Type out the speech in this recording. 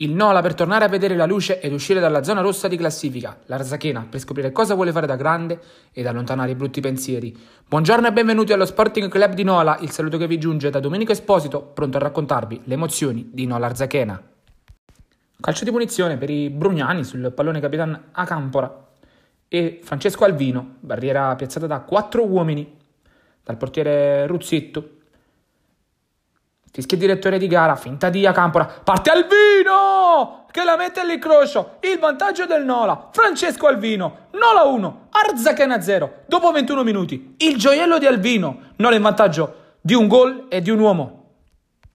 Il Nola per tornare a vedere la luce ed uscire dalla zona rossa di classifica. L'Arzachena per scoprire cosa vuole fare da grande ed allontanare i brutti pensieri. Buongiorno e benvenuti allo Sporting Club di Nola. Il saluto che vi giunge da Domenico Esposito, pronto a raccontarvi le emozioni di Nola Arzachena. Calcio di punizione per i Brugnani sul pallone capitan Acampora e Francesco Alvino, barriera piazzata da quattro uomini dal portiere Ruzzetto Fischia direttore di gara, finta di Acampora, parte Alvino che la mette all'incrocio, il vantaggio del Nola, Francesco Alvino, Nola 1, Arzachena 0, dopo 21 minuti, il gioiello di Alvino, Nola in vantaggio di un gol e di un uomo.